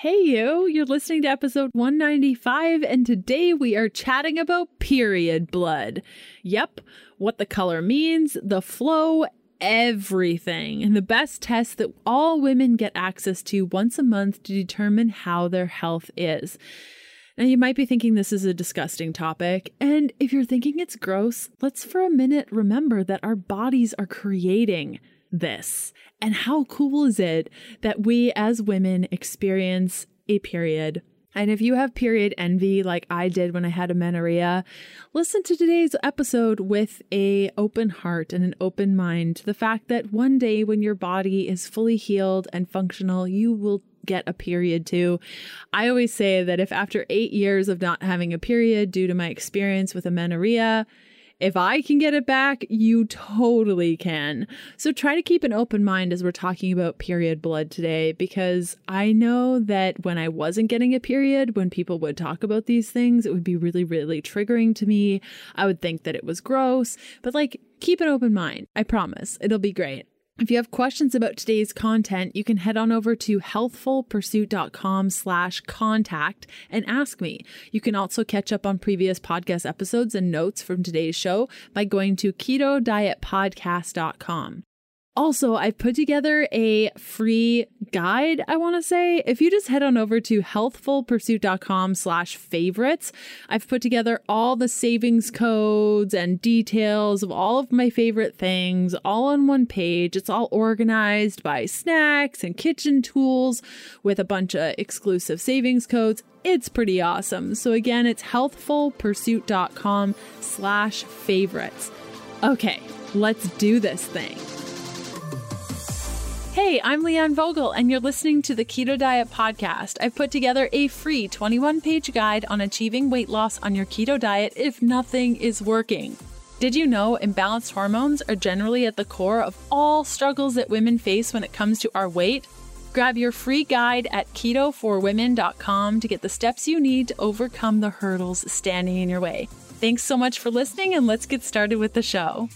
Hey, you, you're listening to episode 195, and today we are chatting about period blood. Yep, what the color means, the flow, everything, and the best test that all women get access to once a month to determine how their health is. Now, you might be thinking this is a disgusting topic, and if you're thinking it's gross, let's for a minute remember that our bodies are creating this. And how cool is it that we as women experience a period? And if you have period envy like I did when I had amenorrhea, listen to today's episode with a open heart and an open mind to the fact that one day when your body is fully healed and functional, you will get a period too. I always say that if after 8 years of not having a period due to my experience with amenorrhea, if I can get it back, you totally can. So try to keep an open mind as we're talking about period blood today, because I know that when I wasn't getting a period, when people would talk about these things, it would be really, really triggering to me. I would think that it was gross, but like, keep an open mind. I promise it'll be great. If you have questions about today's content, you can head on over to healthfulpursuit.com slash contact and ask me. You can also catch up on previous podcast episodes and notes from today's show by going to ketodietpodcast.com. Also, I've put together a free guide, I want to say. If you just head on over to healthfulpursuit.com slash favorites, I've put together all the savings codes and details of all of my favorite things all on one page. It's all organized by snacks and kitchen tools with a bunch of exclusive savings codes. It's pretty awesome. So again, it's healthfulpursuit.com slash favorites. Okay, let's do this thing. Hey, I'm Leanne Vogel, and you're listening to the Keto Diet Podcast. I've put together a free 21 page guide on achieving weight loss on your keto diet if nothing is working. Did you know imbalanced hormones are generally at the core of all struggles that women face when it comes to our weight? Grab your free guide at keto4women.com to get the steps you need to overcome the hurdles standing in your way. Thanks so much for listening, and let's get started with the show.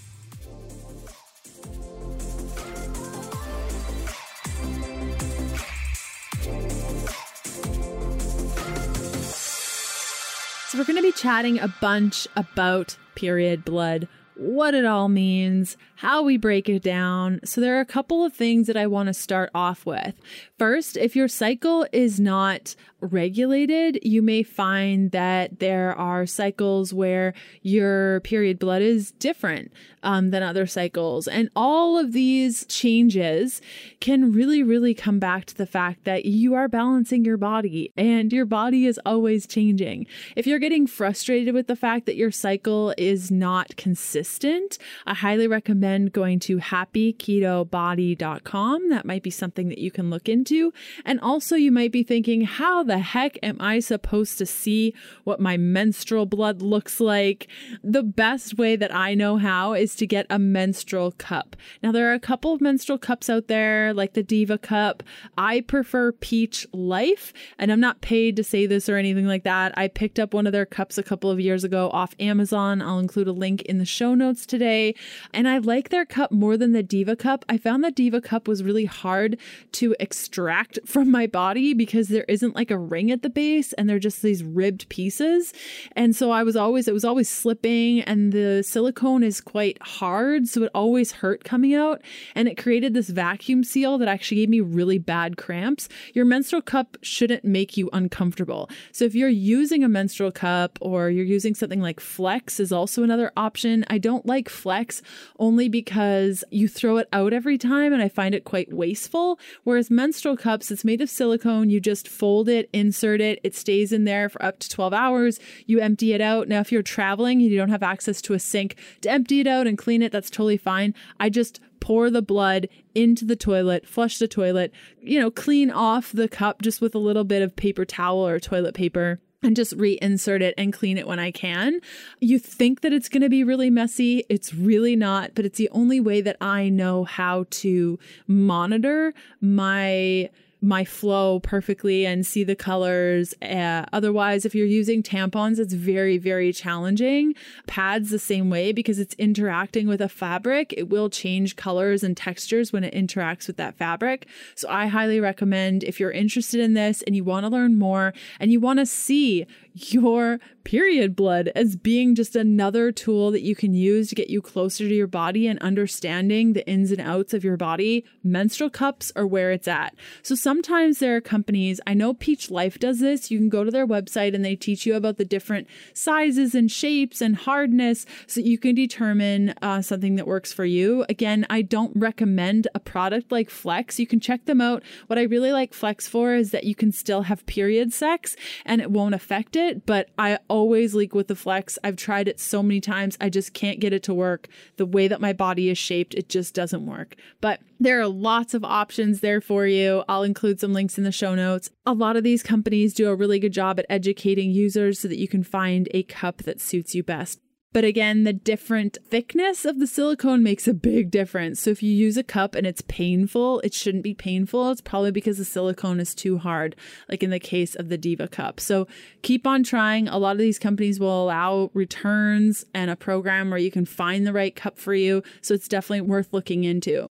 So, we're going to be chatting a bunch about period blood, what it all means, how we break it down. So, there are a couple of things that I want to start off with. First, if your cycle is not regulated, you may find that there are cycles where your period blood is different um, than other cycles. And all of these changes can really, really come back to the fact that you are balancing your body and your body is always changing. If you're getting frustrated with the fact that your cycle is not consistent, I highly recommend going to happyketobody.com. That might be something that you can look into. And also, you might be thinking, how the heck am I supposed to see what my menstrual blood looks like? The best way that I know how is to get a menstrual cup. Now, there are a couple of menstrual cups out there, like the Diva Cup. I prefer Peach Life, and I'm not paid to say this or anything like that. I picked up one of their cups a couple of years ago off Amazon. I'll include a link in the show notes today. And I like their cup more than the Diva Cup. I found the Diva Cup was really hard to extract from my body because there isn't like a ring at the base and they're just these ribbed pieces. And so I was always, it was always slipping and the silicone is quite hard. So it always hurt coming out. And it created this vacuum seal that actually gave me really bad cramps. Your menstrual cup shouldn't make you uncomfortable. So if you're using a menstrual cup or you're using something like Flex is also another option. I don't like Flex only because you throw it out every time and I find it quite wasteful. Whereas menstrual cups, it's made of silicone. You just fold it, insert it, it stays in there for up to 12 hours. You empty it out. Now, if you're traveling and you don't have access to a sink to empty it out and clean it, that's totally fine. I just pour the blood into the toilet, flush the toilet, you know, clean off the cup just with a little bit of paper towel or toilet paper and just reinsert it and clean it when I can. You think that it's going to be really messy. It's really not, but it's the only way that I know how to monitor my my flow perfectly and see the colors. Uh, otherwise, if you're using tampons, it's very, very challenging. Pads the same way because it's interacting with a fabric. It will change colors and textures when it interacts with that fabric. So I highly recommend if you're interested in this and you want to learn more and you want to see your period blood as being just another tool that you can use to get you closer to your body and understanding the ins and outs of your body, menstrual cups are where it's at. So sometimes there are companies, I know Peach Life does this. You can go to their website and they teach you about the different sizes and shapes and hardness so you can determine uh, something that works for you. Again, I don't recommend a product like Flex. You can check them out. What I really like Flex for is that you can still have period sex and it won't affect it, but I always leak with the Flex. I've tried it so many times. I just can't get it to work. The way that my body is shaped, it just doesn't work. But there are lots of options there for you. I'll include some links in the show notes. A lot of these companies do a really good job at educating users so that you can find a cup that suits you best. But again, the different thickness of the silicone makes a big difference. So if you use a cup and it's painful, it shouldn't be painful. It's probably because the silicone is too hard, like in the case of the Diva cup. So keep on trying. A lot of these companies will allow returns and a program where you can find the right cup for you. So it's definitely worth looking into.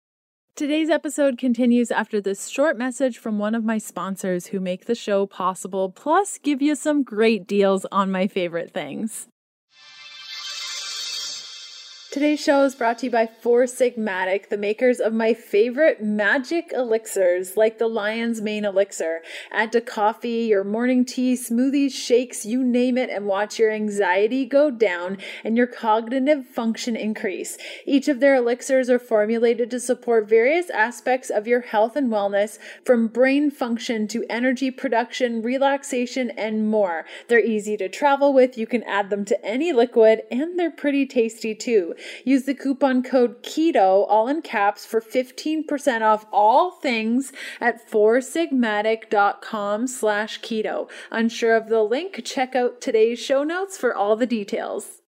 Today's episode continues after this short message from one of my sponsors who make the show possible, plus give you some great deals on my favorite things. Today's show is brought to you by Four Sigmatic, the makers of my favorite magic elixirs, like the Lion's Mane Elixir. Add to coffee, your morning tea, smoothies, shakes, you name it, and watch your anxiety go down and your cognitive function increase. Each of their elixirs are formulated to support various aspects of your health and wellness, from brain function to energy production, relaxation, and more. They're easy to travel with, you can add them to any liquid, and they're pretty tasty too. Use the coupon code KETO, all in caps, for 15% off all things at foursigmatic.com slash keto. Unsure of the link? Check out today's show notes for all the details.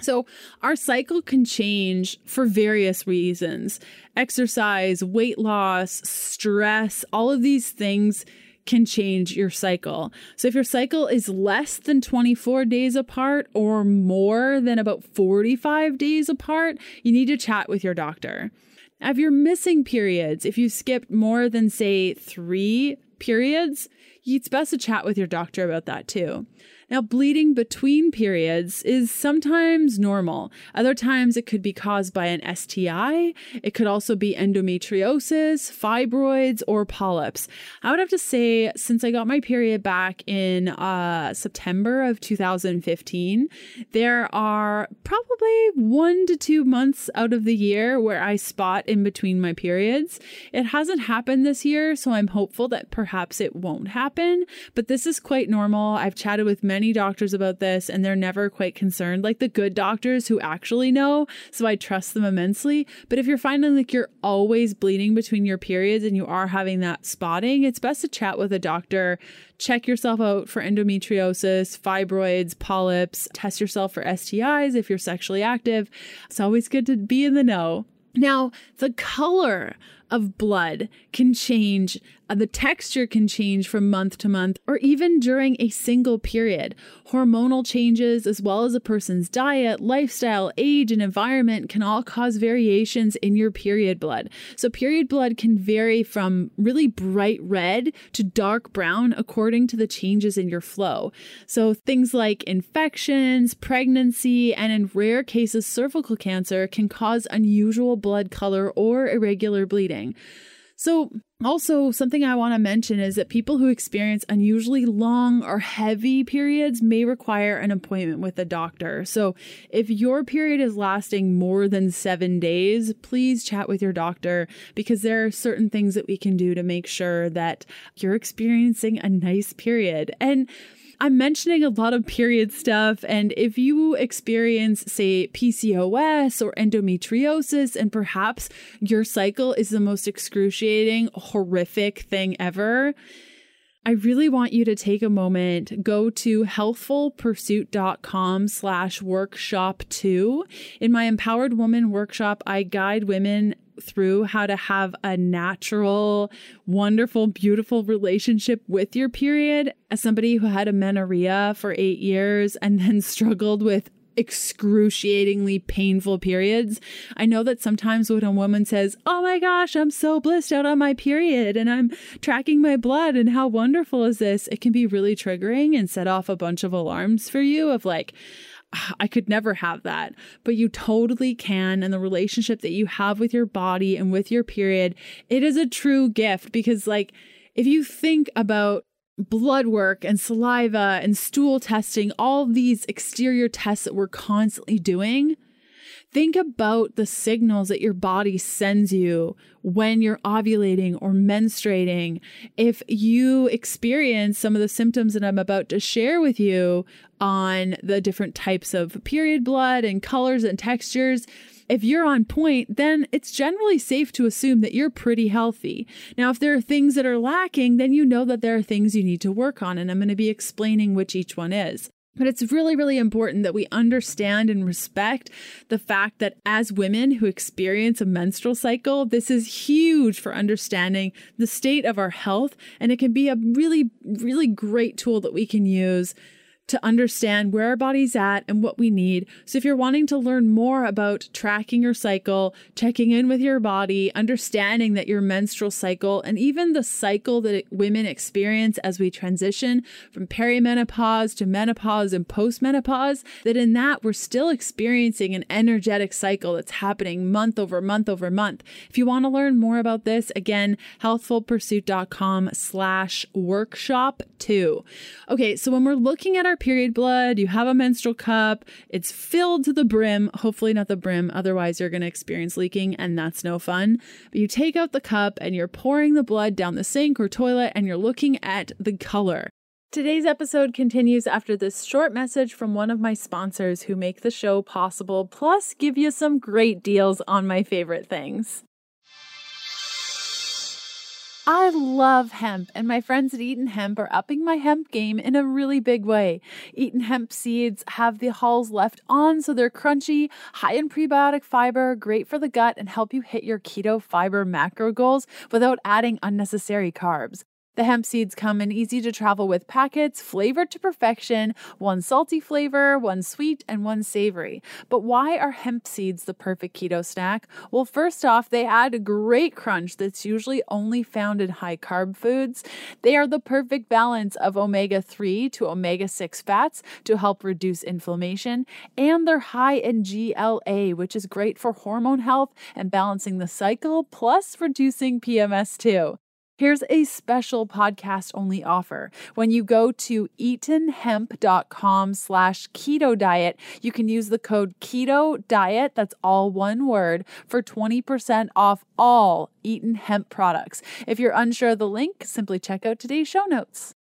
So, our cycle can change for various reasons exercise, weight loss, stress, all of these things can change your cycle. So if your cycle is less than 24 days apart or more than about 45 days apart, you need to chat with your doctor. If you're missing periods, if you skipped more than, say, three periods, it's best to chat with your doctor about that too. Now, bleeding between periods is sometimes normal. Other times it could be caused by an STI. It could also be endometriosis, fibroids, or polyps. I would have to say, since I got my period back in uh, September of 2015, there are probably one to two months out of the year where I spot in between my periods. It hasn't happened this year, so I'm hopeful that perhaps it won't happen, but this is quite normal. I've chatted with many many doctors about this and they're never quite concerned, like the good doctors who actually know. So I trust them immensely. But if you're finding like you're always bleeding between your periods and you are having that spotting, it's best to chat with a doctor. Check yourself out for endometriosis, fibroids, polyps, test yourself for STIs if you're sexually active. It's always good to be in the know. Now, the color of blood can change Uh, the texture can change from month to month or even during a single period. Hormonal changes, as well as a person's diet, lifestyle, age, and environment, can all cause variations in your period blood. So, period blood can vary from really bright red to dark brown according to the changes in your flow. So, things like infections, pregnancy, and in rare cases, cervical cancer can cause unusual blood color or irregular bleeding. So, also, something I want to mention is that people who experience unusually long or heavy periods may require an appointment with a doctor. So, if your period is lasting more than seven days, please chat with your doctor because there are certain things that we can do to make sure that you're experiencing a nice period. And I'm mentioning a lot of period stuff. And if you experience, say, PCOS or endometriosis, and perhaps your cycle is the most excruciating, horrific thing ever, I really want you to take a moment, go to healthfulpursuit.com slash workshop two. In my Empowered Woman workshop, I guide women through how to have a natural, wonderful, beautiful relationship with your period. As somebody who had amenorrhea for eight years and then struggled with excruciatingly painful periods. I know that sometimes when a woman says, Oh my gosh, I'm so blissed out on my period and I'm tracking my blood and how wonderful is this? It can be really triggering and set off a bunch of alarms for you of like, I could never have that, but you totally can. And the relationship that you have with your body and with your period, it is a true gift because, like, if you think about blood work and saliva and stool testing, all these exterior tests that we're constantly doing, think about the signals that your body sends you when you're ovulating or menstruating. If you experience some of the symptoms that I'm about to share with you on the different types of period blood and colors and textures, if you're on point, then it's generally safe to assume that you're pretty healthy. Now, if there are things that are lacking, then you know that there are things you need to work on, and I'm going to be explaining which each one is. But it's really, really important that we understand and respect the fact that as women who experience a menstrual cycle, this is huge for understanding the state of our health. And it can be a really, really great tool that we can use to understand where our body's at and what we need. So, if you're wanting to learn more about tracking your cycle, checking in with your body, understanding that your menstrual cycle, and even the cycle that women experience as we transition from perimenopause to menopause and postmenopause, that in that we're still experiencing an energetic cycle that's happening month over month over month. If you want to learn more about this, again, healthfulpursuit.com slash workshop two. Okay, so when we're looking at our period blood, you have a menstrual cup, it's filled to the brim, hopefully not the brim, otherwise you're going to experience leaking and that's no fun. But you take out the cup and you're pouring the blood down the sink or toilet and you're looking at the color. Today's episode continues after this short message from one of my sponsors who make the show possible, plus give you some great deals on my favorite things. I love hemp, and my friends at Eaton Hemp are upping my hemp game in a really big way. Eaton Hemp seeds have the hulls left on, so they're crunchy, high in prebiotic fiber, great for the gut, and help you hit your keto fiber macro goals without adding unnecessary carbs. The hemp seeds come in easy to travel with packets, flavored to perfection, one salty flavor, one sweet, and one savory. But why are hemp seeds the perfect keto snack? Well, first off, they add a great crunch that's usually only found in high carb foods. They are the perfect balance of omega 3 to omega 6 fats to help reduce inflammation, and they're high in GLA, which is great for hormone health and balancing the cycle, plus reducing PMS too. Here's a special podcast only offer. When you go to eatonhemp.com slash keto diet, you can use the code keto diet, that's all one word, for 20% off all Eaton hemp products. If you're unsure of the link, simply check out today's show notes.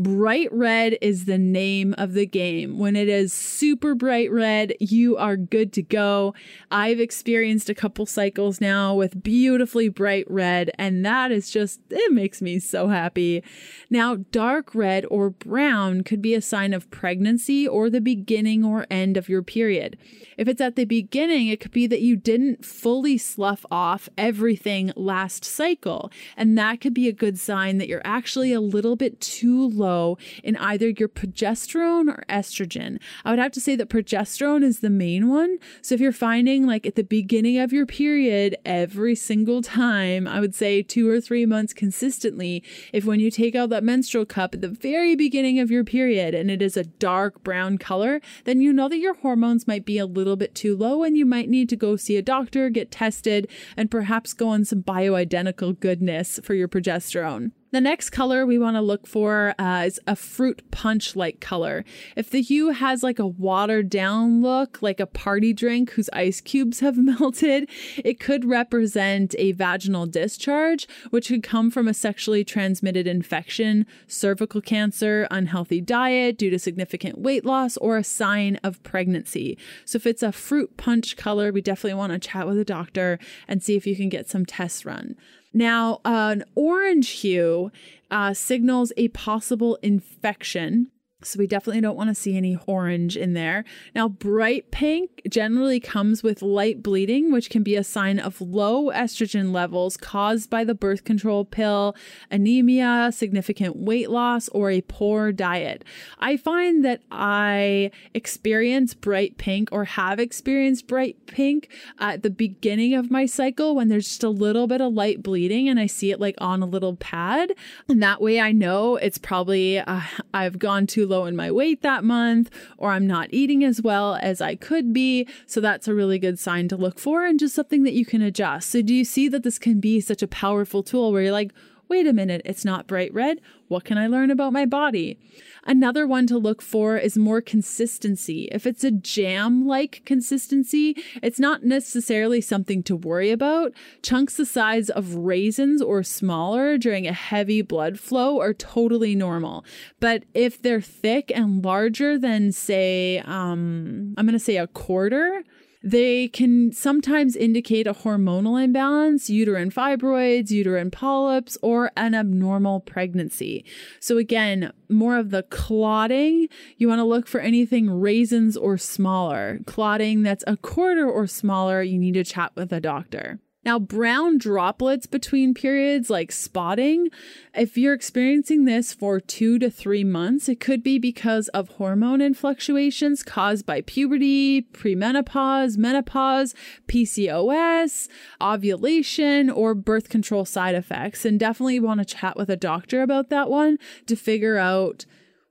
Bright red is the name of the game. When it is super bright red, you are good to go. I've experienced a couple cycles now with beautifully bright red, and that is just, it makes me so happy. Now, dark red or brown could be a sign of pregnancy or the beginning or end of your period. If it's at the beginning, it could be that you didn't fully slough off everything last cycle, and that could be a good sign that you're actually a little bit too low low in either your progesterone or estrogen. I would have to say that progesterone is the main one. So if you're finding like at the beginning of your period every single time, I would say two or three months consistently, if when you take out that menstrual cup at the very beginning of your period and it is a dark brown color, then you know that your hormones might be a little bit too low and you might need to go see a doctor, get tested, and perhaps go on some bioidentical goodness for your progesterone. The next color we want to look for uh, is a fruit punch like color. If the hue has like a watered down look, like a party drink whose ice cubes have melted, it could represent a vaginal discharge, which could come from a sexually transmitted infection, cervical cancer, unhealthy diet due to significant weight loss, or a sign of pregnancy. So if it's a fruit punch color, we definitely want to chat with a doctor and see if you can get some tests run. Now, an orange hue uh, signals a possible infection So we definitely don't want to see any orange in there. Now, bright pink generally comes with light bleeding, which can be a sign of low estrogen levels caused by the birth control pill, anemia, significant weight loss, or a poor diet. I find that I experience bright pink or have experienced bright pink at the beginning of my cycle when there's just a little bit of light bleeding and I see it like on a little pad. And that way I know it's probably uh, I've gone too low in my weight that month, or I'm not eating as well as I could be. So that's a really good sign to look for and just something that you can adjust. So, do you see that this can be such a powerful tool where you're like, wait a minute, it's not bright red. What can I learn about my body? Another one to look for is more consistency. If it's a jam like consistency, it's not necessarily something to worry about. Chunks the size of raisins or smaller during a heavy blood flow are totally normal. But if they're thick and larger than, say, um, I'm going to say a quarter, they can sometimes indicate a hormonal imbalance, uterine fibroids, uterine polyps, or an abnormal pregnancy. So, again, more of the clotting, you want to look for anything raisins or smaller. Clotting that's a quarter or smaller, you need to chat with a doctor. Now, brown droplets between periods, like spotting, if you're experiencing this for two to three months, it could be because of hormone fluctuations caused by puberty, premenopause, menopause, PCOS, ovulation, or birth control side effects. And definitely want to chat with a doctor about that one to figure out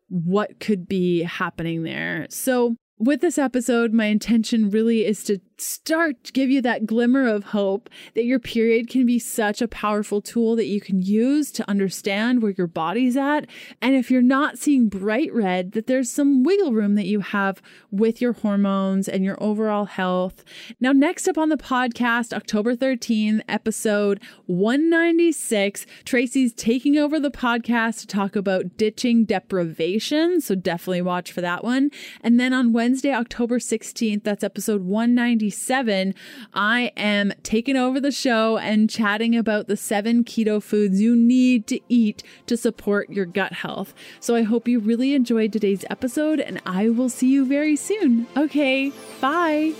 what could be happening there. So, with this episode, my intention really is to start to give you that glimmer of hope that your period can be such a powerful tool that you can use to understand where your body's at. And if you're not seeing bright red, that there's some wiggle room that you have with your hormones and your overall health. Now, next up on the podcast, October 13th, episode 196, Tracy's taking over the podcast to talk about ditching deprivation. So definitely watch for that one. And then on Wednesday, October 16th, that's episode 196. 97, I am taking over the show and chatting about the seven keto foods you need to eat to support your gut health. So I hope you really enjoyed today's episode, and I will see you very soon. Okay, bye.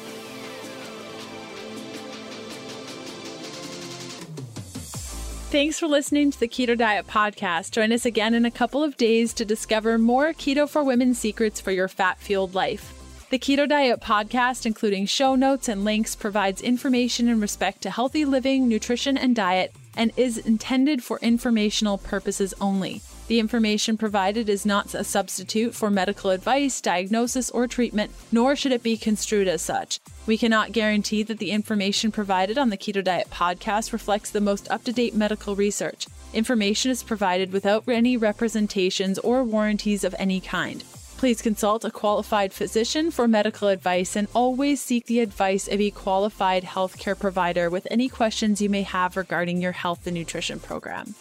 Thanks for listening to the Keto Diet Podcast. Join us again in a couple of days to discover more Keto for Women secrets for your fat fueled life. The Keto Diet podcast, including show notes and links, provides information in respect to healthy living, nutrition, and diet, and is intended for informational purposes only. The information provided is not a substitute for medical advice, diagnosis, or treatment, nor should it be construed as such. We cannot guarantee that the information provided on the Keto Diet podcast reflects the most up to date medical research. Information is provided without any representations or warranties of any kind. Please consult a qualified physician for medical advice and always seek the advice of a qualified healthcare provider with any questions you may have regarding your health and nutrition program.